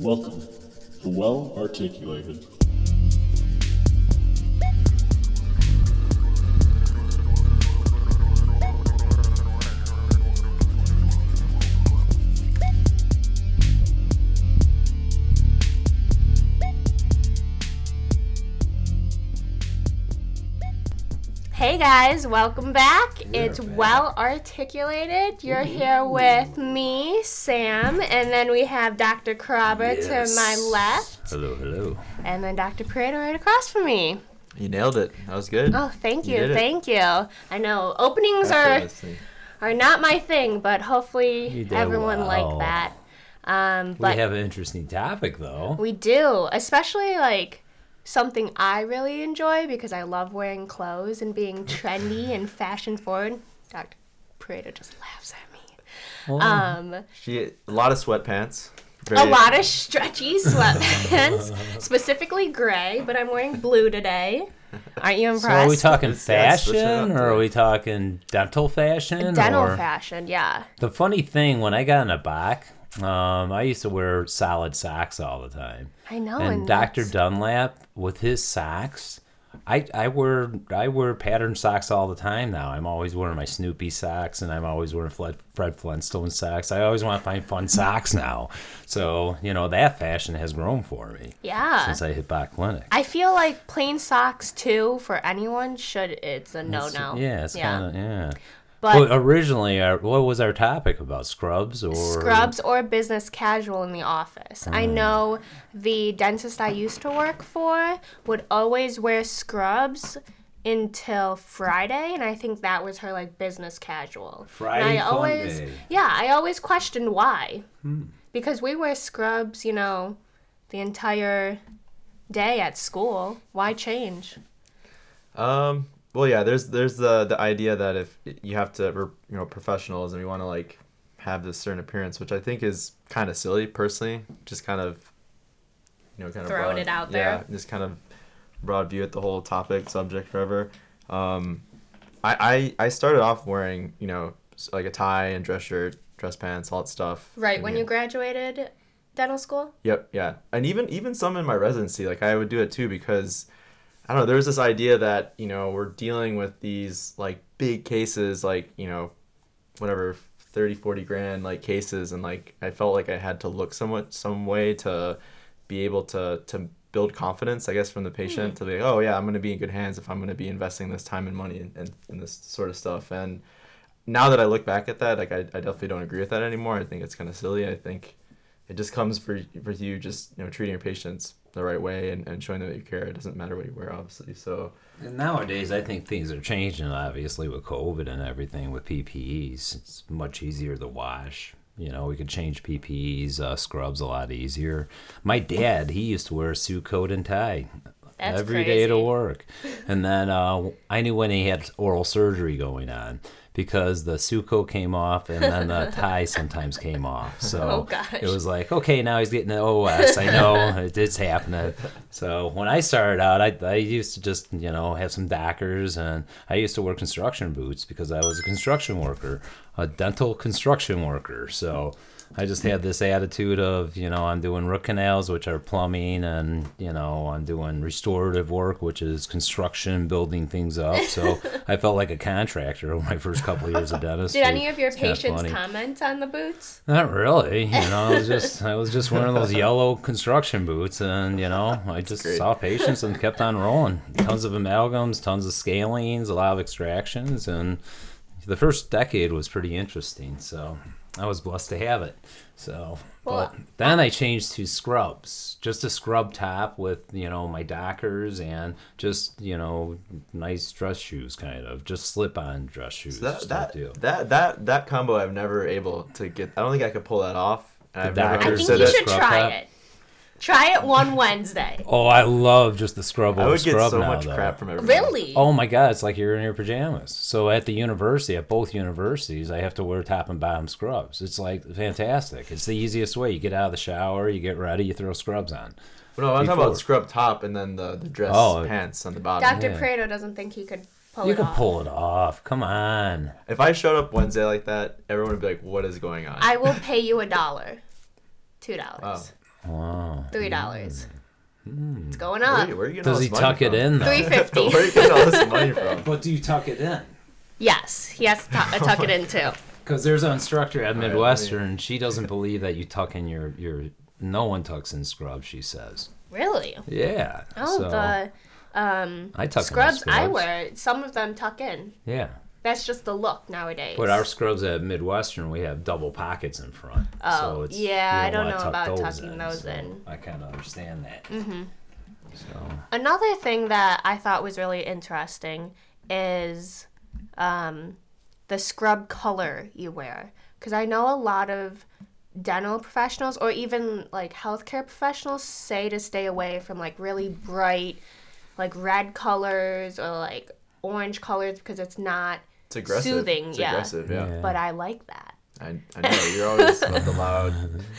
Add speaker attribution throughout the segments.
Speaker 1: Welcome to Well Articulated.
Speaker 2: Hey guys, welcome back. it's well articulated. You're here with me, Sam, and then we have Dr. Caraba to my left,
Speaker 3: Hello, hello.
Speaker 2: and then Dr. Pareto right across from me.
Speaker 4: You nailed it. That was good.
Speaker 2: Oh, thank
Speaker 4: You
Speaker 2: you, thank you. I know openings are are not my thing, but hopefully everyone
Speaker 3: well.
Speaker 2: liked that. Um,
Speaker 3: We have an interesting topic, though.
Speaker 2: We do, especially like something I really enjoy because I love wearing clothes and being trendy and fashion forward. Dr. Pareto just laughs at me. Um,
Speaker 4: She a lot of sweatpants.
Speaker 2: a lot of stretchy sweatpants, specifically gray, but I'm wearing blue today. Aren't you impressed?
Speaker 3: So are we talking
Speaker 4: Let's- yeah, switch it
Speaker 3: fashion, or are we talking dental fashion?
Speaker 2: Dental
Speaker 3: or...
Speaker 2: fashion, yeah.
Speaker 3: The funny thing, when I got in a back, um, I used to wear solid socks all the time.
Speaker 2: I know.
Speaker 3: and Dr.
Speaker 2: that's-
Speaker 3: Dunlap, with his socks, I, I wear I wear patterned socks all the time now. I'm always wearing my Snoopy socks, and I'm always wearing Fred, Fred Flintstone socks. I always want to find fun socks now. So you know that fashion has grown for me
Speaker 2: Yeah.
Speaker 3: since I hit Bach Clinic.
Speaker 2: I feel like plain socks too for anyone should it's a no no.
Speaker 3: Yeah, it's kind of yeah.
Speaker 2: But
Speaker 3: Well, originally, our, what was our topic about scrubs or
Speaker 2: scrubs or business casual in the office. I hmm. know the dentist I used to work for would always wear scrubs until Friday, and I think that was her like business casual.
Speaker 3: Friday
Speaker 2: and I always,
Speaker 3: day.
Speaker 2: yeah, I always questioned why, hmm. because we wear scrubs, you know, the entire day at school. Why change?
Speaker 4: Um. Well, yeah. There's there's the the idea that if you have to we're you know professionals and we want to like have this certain appearance, which I think is kind of silly personally. Just kind of you know kind of
Speaker 2: Throwing
Speaker 4: broad,
Speaker 2: it out there Yeah,
Speaker 4: just kind of broad view at the whole topic, subject, whatever. Um, I I I started off wearing you know like a tie and dress shirt, dress pants, all that stuff.
Speaker 2: Right when you graduated dental school.
Speaker 4: Yep, yeah. And even even some in my residency, like I would do it too because I don't know, there was this idea that, you know, we're dealing with these like big cases like, you know, whatever 30 40 grand like cases and like I felt like I had to look somewhat some way to be able to to build confidence, I guess, from the patient hmm. to be like, oh yeah, I'm gonna be in good hands if I'm gonna be investing this time and money and, in, in this sort of stuff. And now that I look back at that, like I, I definitely don't agree with that anymore. I think it's kind of silly. I think it just comes for for you just you know treating your patients the right way and, and showing them that you care. It doesn't matter what you wear, obviously. So
Speaker 3: And nowadays, I think things are changing. Obviously, with COVID and everything, with PPEs, it's much easier to wash. You know, we could change PPEs, uh, scrubs a lot easier. My dad, he used to wear a suit coat and tie
Speaker 2: That's
Speaker 3: every day to work. And then uh, I knew when he had oral surgery going on because the suit coat came off and then the tie sometimes came off. So
Speaker 2: Oh,
Speaker 3: it was like, okay, now he's getting the OS. I know it, it is happening. So when I started out, I, I used to just, you know, have some Dockers and I used to wear construction boots because I was a construction worker, a dental construction worker. So I just had this attitude of, you know, I'm doing root canals, which are plumbing, and, you know, I'm doing restorative work, which is construction, building things up. So I felt like a contractor my first couple of years of dentistry.
Speaker 2: Did any of your
Speaker 3: It's
Speaker 2: patients comment on the boots?
Speaker 3: Not really. You know, I was just I was just wearing those yellow construction boots, and you know, I just saw patients and kept on rolling. Tons of amalgams, tons of scalings, a lot of extractions, and the first decade was pretty interesting. So I was blessed to have it. So,
Speaker 2: Well,
Speaker 3: but then I changed to scrubs, just a scrub top with you know my Dockers and just you know nice dress shoes, kind of just slip on dress shoes.
Speaker 4: that
Speaker 3: type
Speaker 4: that,
Speaker 3: deal.
Speaker 4: that that that combo I've never able to get. I don't think I could pull that off. And I've never
Speaker 2: I think you should try
Speaker 3: top?
Speaker 2: it. Try it one Wednesday.
Speaker 3: Oh, I love just the scrub
Speaker 4: I
Speaker 3: over
Speaker 4: would get so
Speaker 3: now,
Speaker 4: much
Speaker 3: though.
Speaker 4: crap from everybody.
Speaker 2: Really?
Speaker 3: Oh my god, it's like you're in your pajamas. So at the university, at both universities, I have to wear top and bottom scrubs. It's like fantastic. It's the easiest way. You get out of the shower, you get ready, you throw scrubs on.
Speaker 4: No, I'm talking
Speaker 3: Before.
Speaker 4: about scrub top and then the, the dress
Speaker 3: Oh.
Speaker 4: pants on the bottom.
Speaker 2: Dr.
Speaker 3: Yeah.
Speaker 2: Pareto doesn't think he could pull
Speaker 3: you
Speaker 2: it
Speaker 3: can
Speaker 2: off.
Speaker 3: pull it off. Come on.
Speaker 4: If I showed up Wednesday like that, everyone would be like, "What is going on?"
Speaker 2: I will pay you a dollar. Two dollars.
Speaker 4: Oh.
Speaker 3: Wow.
Speaker 2: Three dollars. It's going
Speaker 4: Where,
Speaker 2: up.
Speaker 4: are you- where you
Speaker 3: Does he
Speaker 4: this money
Speaker 3: tuck it in though?
Speaker 2: Three fifty.
Speaker 4: Where are you getting all this money from?
Speaker 3: But do you tuck it in?
Speaker 2: yes, he has to tuck, tuck it in too.
Speaker 3: Because there's an instructor at
Speaker 4: right, let me-
Speaker 3: Midwestern. She doesn't believe that you tuck in your your. No one tucks in scrubs. She says.
Speaker 2: Really?
Speaker 3: Yeah.
Speaker 2: Oh,
Speaker 3: so,
Speaker 2: the um,
Speaker 3: I tuck in
Speaker 2: scrubs, I
Speaker 3: scrubs.
Speaker 2: wear, some of them tuck in.
Speaker 3: Yeah.
Speaker 2: That's just the look nowadays.
Speaker 3: But our scrubs at Midwestern, we have double pockets in front.
Speaker 2: Oh,
Speaker 3: so it's,
Speaker 2: yeah, I don't know about
Speaker 3: those
Speaker 2: tucking
Speaker 3: in,
Speaker 2: those
Speaker 3: so
Speaker 2: in.
Speaker 3: I kind of understand that. Mm-hmm. So
Speaker 2: Another thing that I thought was really interesting is um, the scrub color you wear. Because I know a lot of dental professionals or even like healthcare professionals say to stay away from like really bright, like red colors or like orange colors because it's not
Speaker 4: It's aggressive.
Speaker 2: soothing.
Speaker 4: It's
Speaker 2: yeah.
Speaker 4: aggressive, yeah.
Speaker 3: Yeah.
Speaker 2: But I like that.
Speaker 4: I, I know, you're always about the loud.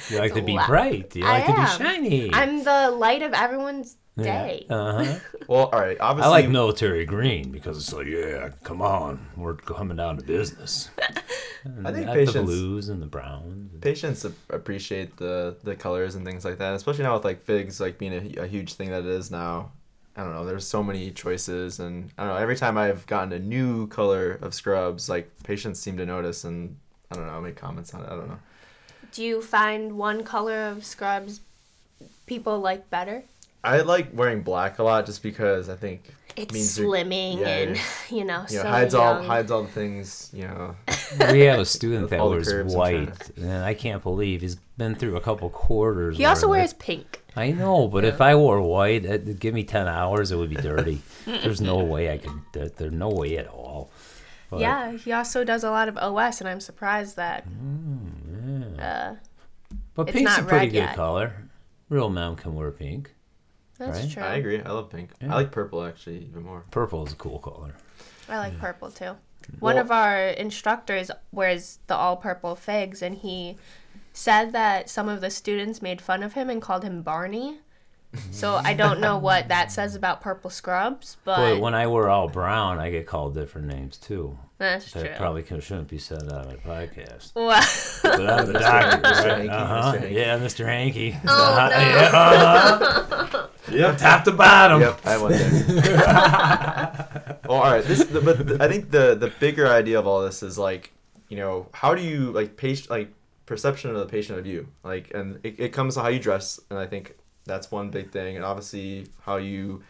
Speaker 3: you like to be
Speaker 2: la-
Speaker 3: bright. You
Speaker 2: I
Speaker 3: like to be shiny.
Speaker 2: I'm the light of everyone's day.
Speaker 3: Uh huh.
Speaker 4: Well, all right, obviously.
Speaker 3: I like military green because it's like, yeah, come on, we're coming down to business.
Speaker 4: I think patients
Speaker 3: the blues and the browns.
Speaker 4: patients appreciate the the colors and things like that, especially now with like figs like being a, a huge thing that it is now. I don't know. There's so many choices, and I don't know. Every time I've gotten a new color of scrubs, like patients seem to notice, and I don't know, I make comments on it. I don't know.
Speaker 2: Do you find one color of scrubs people like better?
Speaker 4: I like wearing black a lot just because I think
Speaker 2: It's
Speaker 4: means
Speaker 2: slimming
Speaker 4: yeah,
Speaker 2: and
Speaker 4: you're-
Speaker 2: know,
Speaker 4: you know
Speaker 2: so
Speaker 4: hides all hides all the things. You know,
Speaker 3: We have a student that wears
Speaker 4: curves and
Speaker 3: white, and I can't believe he's been through a couple quarters.
Speaker 2: He also
Speaker 3: where
Speaker 2: wears pink.
Speaker 3: I know, but if I wore white, it'd give me ten hours, it would be dirty. There's no way I could. There, there's no way at all. But,
Speaker 2: yeah, he also does a lot of OS, and I'm surprised that.
Speaker 3: Mm,
Speaker 2: Uh,
Speaker 3: But pink's a pretty good
Speaker 2: yet.
Speaker 3: color. Real men can wear pink.
Speaker 2: that's
Speaker 3: Right?
Speaker 2: true.
Speaker 4: I agree. I love pink. I like purple actually even more.
Speaker 3: Purple is a cool color.
Speaker 2: I like purple too. One
Speaker 4: Well-
Speaker 2: of our instructors wears the all purple figs, and he said that some of the students made fun of him and called him Barney. So I don't know what that says about purple scrubs, but,
Speaker 3: But when I wear all brown, I get called different names too.
Speaker 2: that's
Speaker 3: That
Speaker 2: true.
Speaker 3: probably can, shouldn't be said on my podcast.
Speaker 2: Well,
Speaker 3: But I'm the doctor,
Speaker 4: Mr.
Speaker 3: right?
Speaker 4: Hanky,
Speaker 3: Uh-huh.
Speaker 4: Mr. Hanky.
Speaker 3: Yeah, Mr. Hanky.
Speaker 2: Oh,
Speaker 3: uh-huh.
Speaker 2: no.
Speaker 3: yeah, uh-huh. yep, top to bottom.
Speaker 4: Yep, I went there. well, all right. This, the, but the, I think the the bigger idea of all this is like, you know, how do you like patient like perception of the patient of you like, and it, it comes to how you dress, and I think that's one big thing, and obviously how you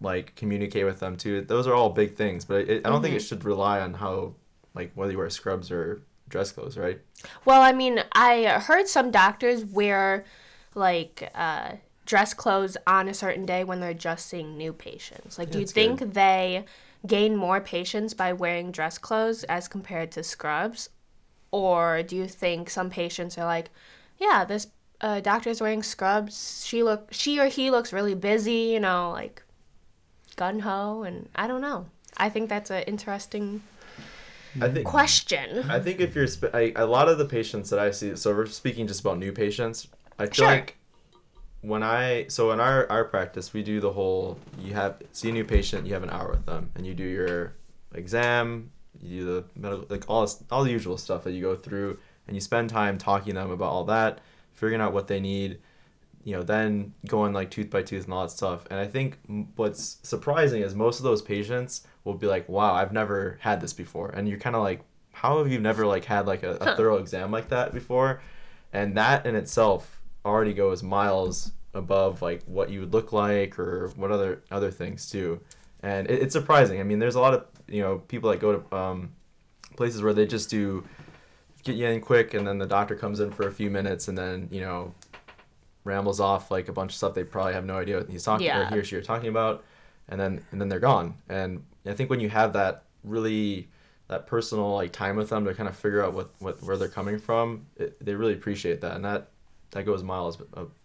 Speaker 4: like communicate with them too. Those are all big things, but it, I don't think it should rely on how like whether you wear scrubs or dress clothes, right?
Speaker 2: well, I mean, I heard some doctors wear like uh, dress clothes on a certain day when they're just seeing new patients. Like, do you think
Speaker 4: good.
Speaker 2: they gain more patients by wearing dress clothes as compared to scrubs? Or do you think some patients are like, yeah, this uh, doctor's wearing scrubs. She look, she or he looks really busy, you know, like gun ho, and I don't know. I think that's an interesting
Speaker 4: I think
Speaker 2: question.
Speaker 4: I think if you're sp- I, a lot of the patients that I see, so we're speaking just about new patients. I feel
Speaker 2: Sure.
Speaker 4: like when I so in our our practice, we do the whole you have see a new patient, you have an hour with them, and you do your exam, you do the medical like all this, all the usual stuff that you go through, and you spend time talking to them about all that, figuring out what they need. You know, then going like tooth by tooth and all that stuff. And I think what's surprising is most of those patients will be like, "Wow, I've never had this before," and you're kind of like, "How have you never like had like a, a thorough exam like that before?" And that in itself already goes miles above like what you would look like or what other other things too. And it, it's surprising. I mean, there's a lot of you know people that go to um, places where they just do get you in quick, and then the doctor comes in for a few minutes, and then you know rambles off like a bunch of stuff they probably have no idea what he's talking or
Speaker 2: Yeah.
Speaker 4: he or she are talking about, and then and then they're gone. And I think when you have that really that personal like time with them to kind of figure out what, what where they're coming from, it, they really appreciate that, and that that goes miles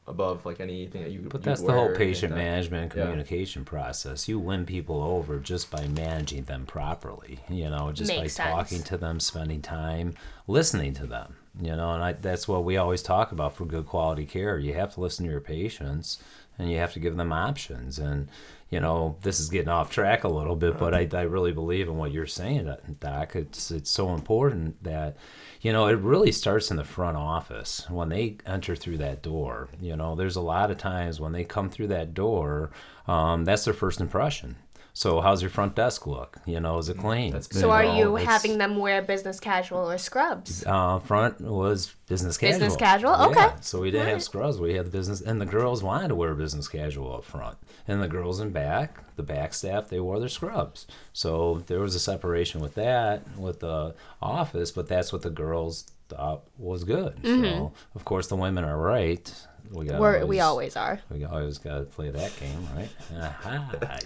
Speaker 4: above like anything that you.
Speaker 3: But
Speaker 4: you'd
Speaker 3: that's the whole patient
Speaker 4: uh,
Speaker 3: management and
Speaker 4: Yeah.
Speaker 3: communication process. You win people over just by managing them properly. You know, just
Speaker 2: Makes
Speaker 3: by talking to them, spending time, listening to them. you know, and I, that's what we always talk about for good quality care. You have to listen to your patients, and you have to give them options. And you know, this is getting off track a little bit, but I, I really believe in what you're saying, Doc. It's it's so important that you know it really starts in the front office when they enter through that door. You know, there's a lot of times when they come through that door, um, that's their first impression. So how's your front desk look? You know, is it clean?
Speaker 4: That's
Speaker 2: So are you
Speaker 3: it's-
Speaker 2: having them wear business casual or scrubs?
Speaker 3: uh, front was business casual.
Speaker 2: Business casual?
Speaker 3: Yeah,
Speaker 2: Okay.
Speaker 3: So we didn't have scrubs. We had the business, and the girls wanted to wear business casual up front, and the girls in back, the back staff, they wore their scrubs. So there was a separation with that with the office, but that's what the girls thought was good. So of course the women are right. We got
Speaker 2: We're, we always are.
Speaker 3: we always got to play that game, right?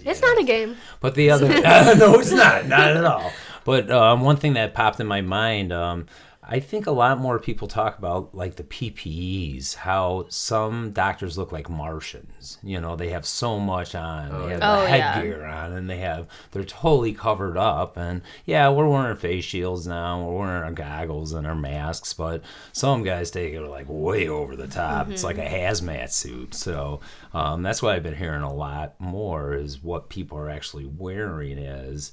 Speaker 2: It's
Speaker 3: yeah.
Speaker 2: not a game.
Speaker 3: But the other, no, it's not, not at all. But um, one thing that popped in my mind, um, I think a lot more people talk about like the PPEs, how some doctors look like Martians. You know, they have so much on, they have
Speaker 2: Oh,
Speaker 3: the
Speaker 2: yeah.
Speaker 3: headgear on, and they have they're totally covered up. And yeah, we're wearing face shields now, we're wearing our goggles and our masks, but some guys take it like way over the top. It's like a hazmat suit. So um, that's what I've been hearing a lot more is what people are actually wearing as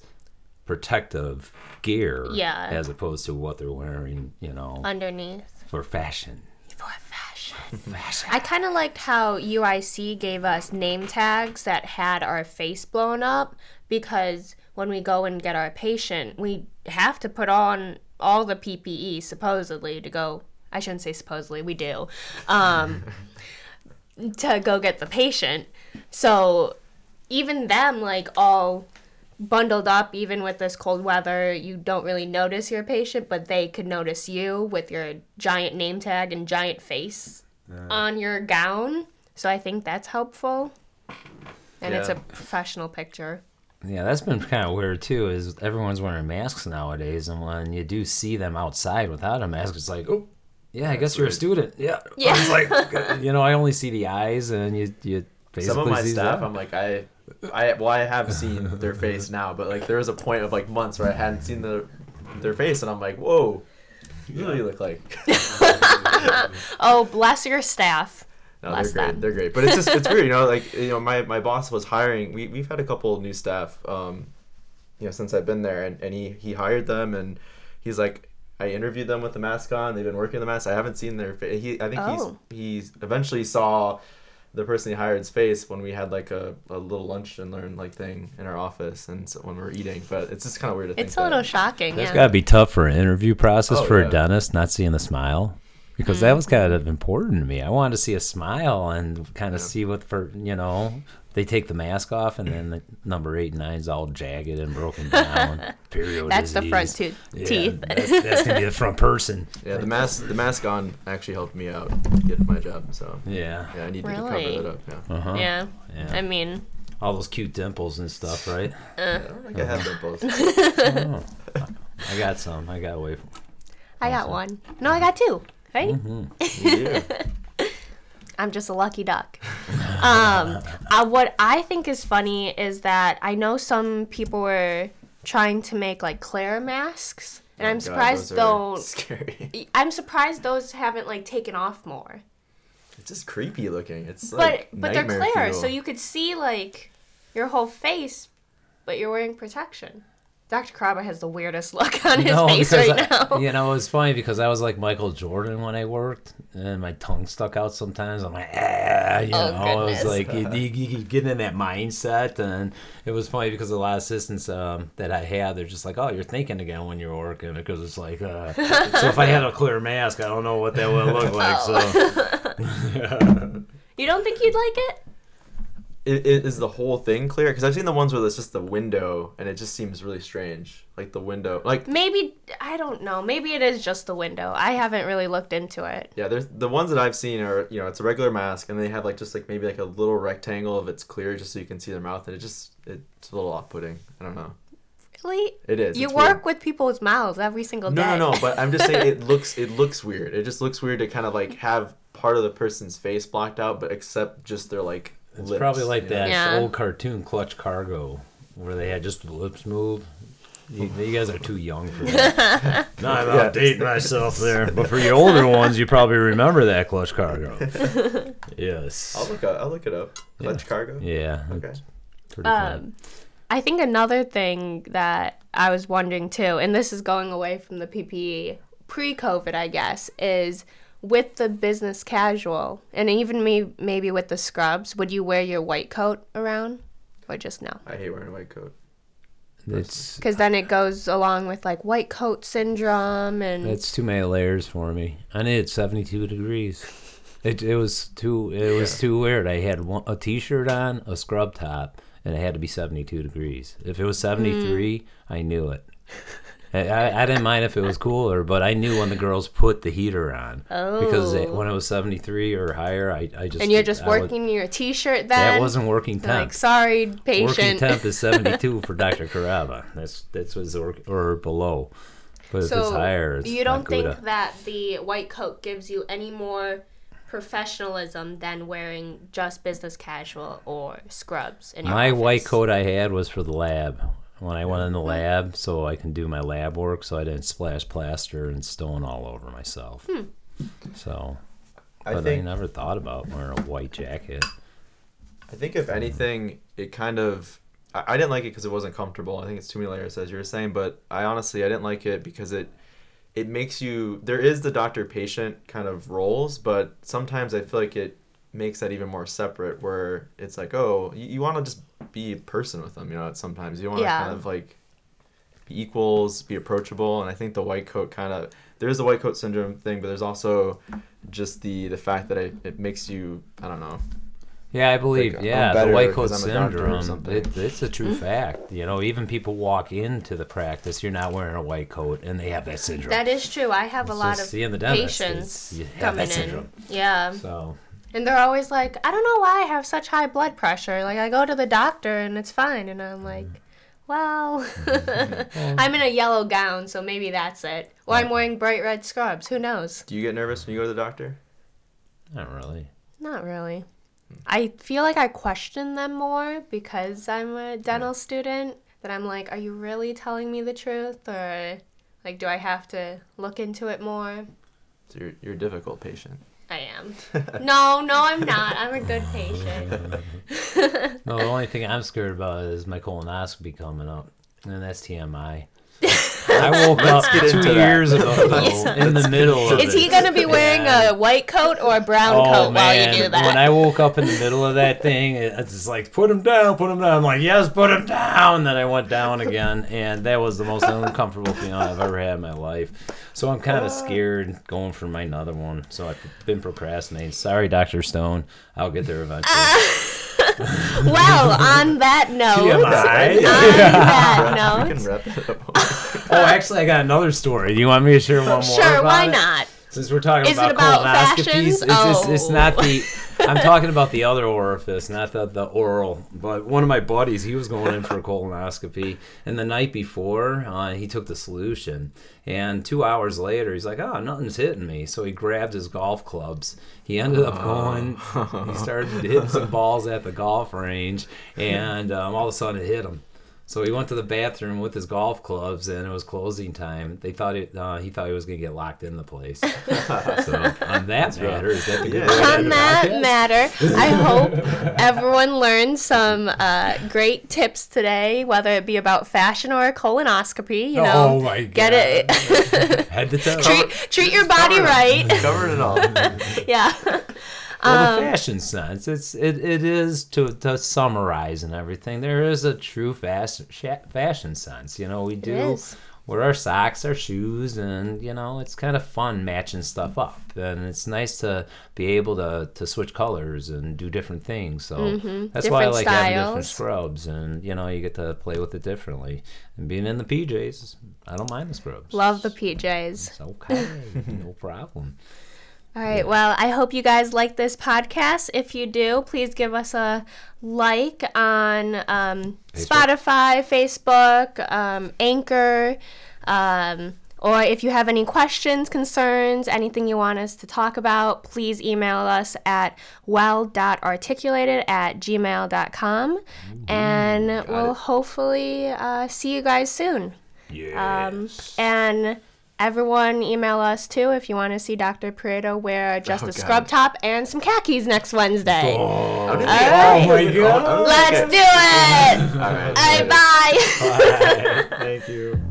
Speaker 3: protective gear
Speaker 2: Yeah.
Speaker 3: as opposed to what they're wearing, you know,
Speaker 2: Underneath.
Speaker 3: for fashion.
Speaker 2: For fashion.
Speaker 3: Fashion.
Speaker 2: I kind of liked how UIC gave us name tags that had our face blown up because when we go and get our patient, we have to put on all the PPE supposedly to go. I shouldn't say supposedly, we do. Um, to go get the patient. So even them, like all bundled up, even with this cold weather, you don't really notice your patient, but they could notice you with your giant name tag and giant face on your gown. So I think that's helpful. And it's a professional picture.
Speaker 3: Yeah, that's been kind of weird too. Is everyone's wearing masks nowadays, and when you do see them outside without a mask, it's like, oh, yeah, I guess you're a student. Yeah,
Speaker 2: Yeah.
Speaker 3: It's like, you know, I only see the eyes, and you you basically
Speaker 4: Some of my
Speaker 3: see
Speaker 4: staff,
Speaker 3: that.
Speaker 4: I'm like, I, I, well, I have seen their face now, but like there was a point of like months where I hadn't seen the, their face, and I'm like, whoa, you really look like.
Speaker 2: Oh, bless your staff.
Speaker 4: No,
Speaker 2: Bless
Speaker 4: they're great.
Speaker 2: them.
Speaker 4: They're great, but it's just it's weird, you know. Like you know, my, my boss was hiring. We we've had a couple new staff, um, you know, since I've been there, and, and he he hired them, and he's like, I interviewed them with the mask on. They've been working the mask. I haven't seen their face. He I think
Speaker 2: Oh.
Speaker 4: he's he's eventually saw the person he hired's face when we had like a, a little lunch and learn like thing in our office, and so when we were eating. But it's just kind of weird to think.
Speaker 2: It's a little
Speaker 4: that.
Speaker 2: shocking.
Speaker 3: That's
Speaker 2: yeah.
Speaker 3: got to be tough for an interview process
Speaker 4: Oh,
Speaker 3: for
Speaker 4: yeah.
Speaker 3: a dentist, not seeing the smile, because that mm. was kind of important to me. I wanted to see a smile and kind of see what for you know. They take the mask off, and then the number eight and nine is all jagged and broken down. Period.
Speaker 2: That's the front tooth- teeth.
Speaker 3: That's, that's gonna be the front person.
Speaker 4: Yeah, the mask the mask on actually helped me out get my job. So
Speaker 3: Yeah.
Speaker 4: yeah, I need to cover that up. Yeah.
Speaker 3: Uh-huh.
Speaker 2: yeah.
Speaker 3: Yeah.
Speaker 2: I mean,
Speaker 3: All those cute dimples and stuff, right?
Speaker 4: I don't think I have dimples.
Speaker 3: Oh. I got some. I got away from.
Speaker 2: I got one. No, I got two. Right?
Speaker 3: Mm-hmm.
Speaker 4: You do.
Speaker 2: I'm just a lucky duck. um, uh, what I think is funny is that I know some people were trying to make like Claire masks, and I'm
Speaker 4: Oh God,
Speaker 2: surprised though.
Speaker 4: Scary.
Speaker 2: I'm surprised those haven't like taken off more.
Speaker 4: It's just creepy looking. It's
Speaker 2: But
Speaker 4: like
Speaker 2: but they're clear,
Speaker 4: fuel.
Speaker 2: so you could see like your whole face, but you're wearing protection. Dr. Krabba has the weirdest look on his
Speaker 3: No,
Speaker 2: face right
Speaker 3: I-
Speaker 2: now.
Speaker 3: you know, it's funny because I was like Michael Jordan when I worked, and my tongue stuck out sometimes. I'm like, ah, you
Speaker 2: Oh,
Speaker 3: know, it was like you, you, you get in that mindset, and it was funny because a lot of assistants um, that I had, they're just like, oh, you're thinking again when you're working because it's like, uh, so if I had a clear mask, I don't know what that would look like. So
Speaker 2: You don't think you'd like it?
Speaker 4: It, it is the whole thing clear? Because I've seen the ones where it's just the window, and it just seems really strange. Like the window, like
Speaker 2: Maybe I don't know. Maybe it is just the window. I haven't really looked into it.
Speaker 4: yeah, there's the ones that I've seen are you know it's a regular mask, and they have like just like maybe like a little rectangle of it's clear just so you can see their mouth, and it just it's a little off putting. I don't know.
Speaker 2: Really?
Speaker 4: It is.
Speaker 2: You
Speaker 4: it's
Speaker 2: work
Speaker 4: weird.
Speaker 2: with people's mouths every single day.
Speaker 4: No, no, no. But I'm just saying it looks it looks weird. It just looks weird to kind of like have part of the person's face blocked out, but except just their like.
Speaker 3: It's
Speaker 4: lips,
Speaker 3: probably like
Speaker 4: you
Speaker 3: that
Speaker 2: Yeah.
Speaker 3: old cartoon Clutch Cargo where they had just the lips move. You, you guys are too young for that. no, I'm
Speaker 4: Yeah.
Speaker 3: outdating myself there. But for you older ones, you probably remember that clutch cargo. yes.
Speaker 4: I'll look up. I'll look it up. Clutch cargo.
Speaker 3: Yeah.
Speaker 4: Okay.
Speaker 3: Pretty fun.
Speaker 2: Um, I think another thing that I was wondering too, and this is going away from the PPE pre-COVID, I guess, is with the business casual, and even me maybe with the scrubs. Would you wear your white coat around, or just no?
Speaker 4: I hate wearing a white coat.
Speaker 3: It's
Speaker 2: Because then it goes along with like white coat syndrome and
Speaker 3: it's too many layers for me. I needed 72 degrees. It, it was too it was too weird. I had one, a t-shirt on, a scrub top, and it had to be 72 degrees. If it was 73, I knew it. I, I, didn't mind if it was cooler, but I knew when the girls put the heater on because it,
Speaker 2: Oh.
Speaker 3: when it was 73 or higher, I, I just
Speaker 2: and you're just
Speaker 3: I would-
Speaker 2: working your t-shirt then?
Speaker 3: that wasn't working temp.
Speaker 2: like sorry,
Speaker 3: Working
Speaker 2: patient.
Speaker 3: temp is 72 for Dr. Carava. That's that's what's or, or below. But if it's higher, it's
Speaker 2: you don't think
Speaker 3: Gouda.
Speaker 2: that the white coat gives you any more professionalism than wearing just business casual or scrubs in your
Speaker 3: My white coat I had was for the lab. When I went in the lab, so I can do my lab work, so I didn't splash plaster and stone all over myself.
Speaker 2: Hmm.
Speaker 3: So,
Speaker 4: I
Speaker 3: but I,
Speaker 4: think.
Speaker 3: never thought about wearing a white jacket.
Speaker 4: I think if anything, it kind of. I, I didn't like it because it wasn't comfortable. I think it's too many layers, as you were saying. But I honestly, I didn't like it because it, it makes you. There is the doctor-patient kind of roles, but sometimes I feel like it makes that even more separate. Where it's like, oh, you, you want to just be a person with them. You know, sometimes you want to
Speaker 2: Yeah.
Speaker 4: kind of like be equals, be approachable, and I think the white coat kind of there's the white coat syndrome thing, but there's also just the the fact that it, it makes you I don't know
Speaker 3: Yeah, I believe.
Speaker 4: Like,
Speaker 3: yeah, the white coat
Speaker 4: 'cause I'm a doctor or
Speaker 3: syndrome. It, it's a true mm-hmm. fact. You know, even people walk into the practice, you're not wearing a white coat, and they have that syndrome.
Speaker 2: That is true. I have a lot
Speaker 3: just
Speaker 2: of
Speaker 3: seeing the dentist
Speaker 2: patients
Speaker 3: is- you have
Speaker 2: coming
Speaker 3: that
Speaker 2: in.
Speaker 3: syndrome.
Speaker 2: Yeah.
Speaker 3: so
Speaker 2: And they're always like, I don't know why I have such high blood pressure. Like, I go to the doctor and it's fine. And I'm like, mm-hmm. well, I'm in a yellow gown, so maybe that's it. Or I'm wearing bright red scrubs. Who knows?
Speaker 4: Do you get nervous when you go to the doctor?
Speaker 3: not really.
Speaker 2: Not really. Hmm. I feel like I question them more because I'm a dental student. That I'm like, are you really telling me the truth? Or, like, do I have to look into it more?
Speaker 4: So you're, you're a difficult patient.
Speaker 2: Am. no, no, I'm not. I'm a good patient.
Speaker 3: No, the only thing I'm scared about is my colonoscopy coming up, and that's TMI. I woke up
Speaker 4: get
Speaker 3: two
Speaker 4: into that.
Speaker 3: years ago, though, in the middle of
Speaker 2: Is
Speaker 3: it.
Speaker 2: he gonna be wearing a white coat or a brown
Speaker 3: Oh
Speaker 2: coat while
Speaker 3: man!
Speaker 2: you do that?
Speaker 3: When I woke up in the middle of that thing, it- it's just like put him down, put him down. I'm like, yes, put him down. Then I went down again, and that was the most uncomfortable feeling I've ever had in my life. So I'm kind of uh. scared going for my another one. So I've been procrastinating. Sorry, Doctor Stone. I'll get there eventually.
Speaker 2: well, on that note, on
Speaker 3: TMI.
Speaker 2: that
Speaker 4: we
Speaker 2: note,
Speaker 4: can wrap that up.
Speaker 3: Oh, actually, I got another story. Do you want me to share one more?
Speaker 2: sure, why
Speaker 3: it?
Speaker 2: not?
Speaker 3: Since we're talking
Speaker 2: Is
Speaker 3: about,
Speaker 2: it about
Speaker 3: colonoscopies, it's, just, it's
Speaker 2: Oh.
Speaker 3: not the. I'm talking about the other orifice, not the, the oral. But one of my buddies, he was going in for a colonoscopy, and the night before, uh, he took the solution. And two hours later, he's like, "Oh, nothing's hitting me." So he grabbed his golf clubs. He ended up going. He started hitting some balls at the golf range, and um, all of a sudden it hit him. So he went to the bathroom with his golf clubs, and it was closing time. They thought it, uh, he thought he was gonna get locked in the place. so on that matter, is that the good
Speaker 4: Yeah.
Speaker 3: way to end
Speaker 2: On that
Speaker 3: podcast?
Speaker 2: matter, I hope everyone learned some uh, great tips today, whether it be about fashion or a colonoscopy. You know,
Speaker 3: Oh my
Speaker 2: get it.
Speaker 3: Head to toe.
Speaker 2: treat treat your body
Speaker 4: Covered
Speaker 2: right.
Speaker 4: Covered it all.
Speaker 2: yeah.
Speaker 3: Well,
Speaker 2: Um,
Speaker 3: the fashion sense, it's it, it is to to summarize and everything. There is a true fast fashion sense. You know, we do wear our socks, our shoes, and you know, it's kind of fun matching stuff up. And it's nice to be able to to switch colors and do different things. So that's why I
Speaker 2: Mm-hmm. Different
Speaker 3: like having different scrubs, and you know, you get to play with it differently. And being in the PJs, I don't mind the scrubs.
Speaker 2: Love the PJs.
Speaker 3: It's okay, no problem.
Speaker 2: All right. Well, I hope you guys like this podcast. If you do, please give us a like on um, Spotify, Facebook, um, Anchor. Um, or if you have any questions, concerns, anything you want us to talk about, please email us at well.articulated at gmail.com. And we'll
Speaker 4: it.
Speaker 2: hopefully uh, see you guys soon. Um, and everyone email us too if you want to see Dr. Prieto wear just
Speaker 4: Oh,
Speaker 2: a
Speaker 4: God.
Speaker 2: scrub top and some khakis next Wednesday.
Speaker 4: Oh, oh
Speaker 2: right.
Speaker 3: my oh, God.
Speaker 2: Let's do it!
Speaker 4: All right.
Speaker 2: All right, bye.
Speaker 4: Thank you.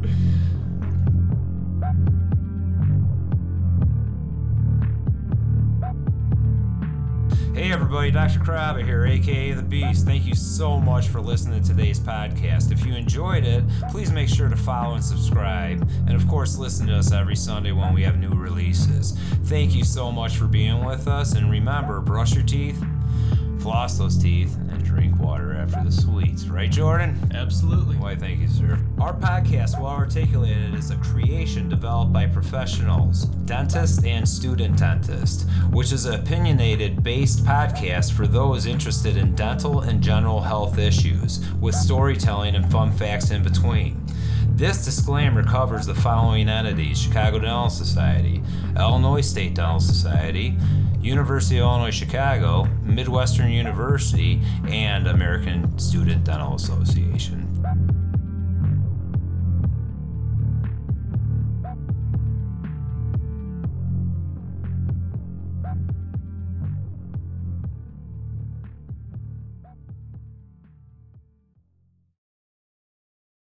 Speaker 3: Hey everybody, Dr. Krabba here, aka The Beast. Thank you so much for listening to today's podcast. If you enjoyed it, please make sure to follow and subscribe. And of course, listen to us every Sunday when we have new releases. Thank you so much for being with us. And remember, brush your teeth, floss those teeth, and drink water after the sweets. Right, Jordan?
Speaker 5: Absolutely.
Speaker 3: Why, thank you, sir. Our podcast, Well Articulated, is a creation developed by professionals, dentists and student dentists, which is an opinionated based podcast for those interested in dental and general health issues, with storytelling and fun facts in between. This disclaimer covers the following entities Chicago Dental Society, Illinois State Dental Society, University of Illinois Chicago, Midwestern University, and American Student Dental Association.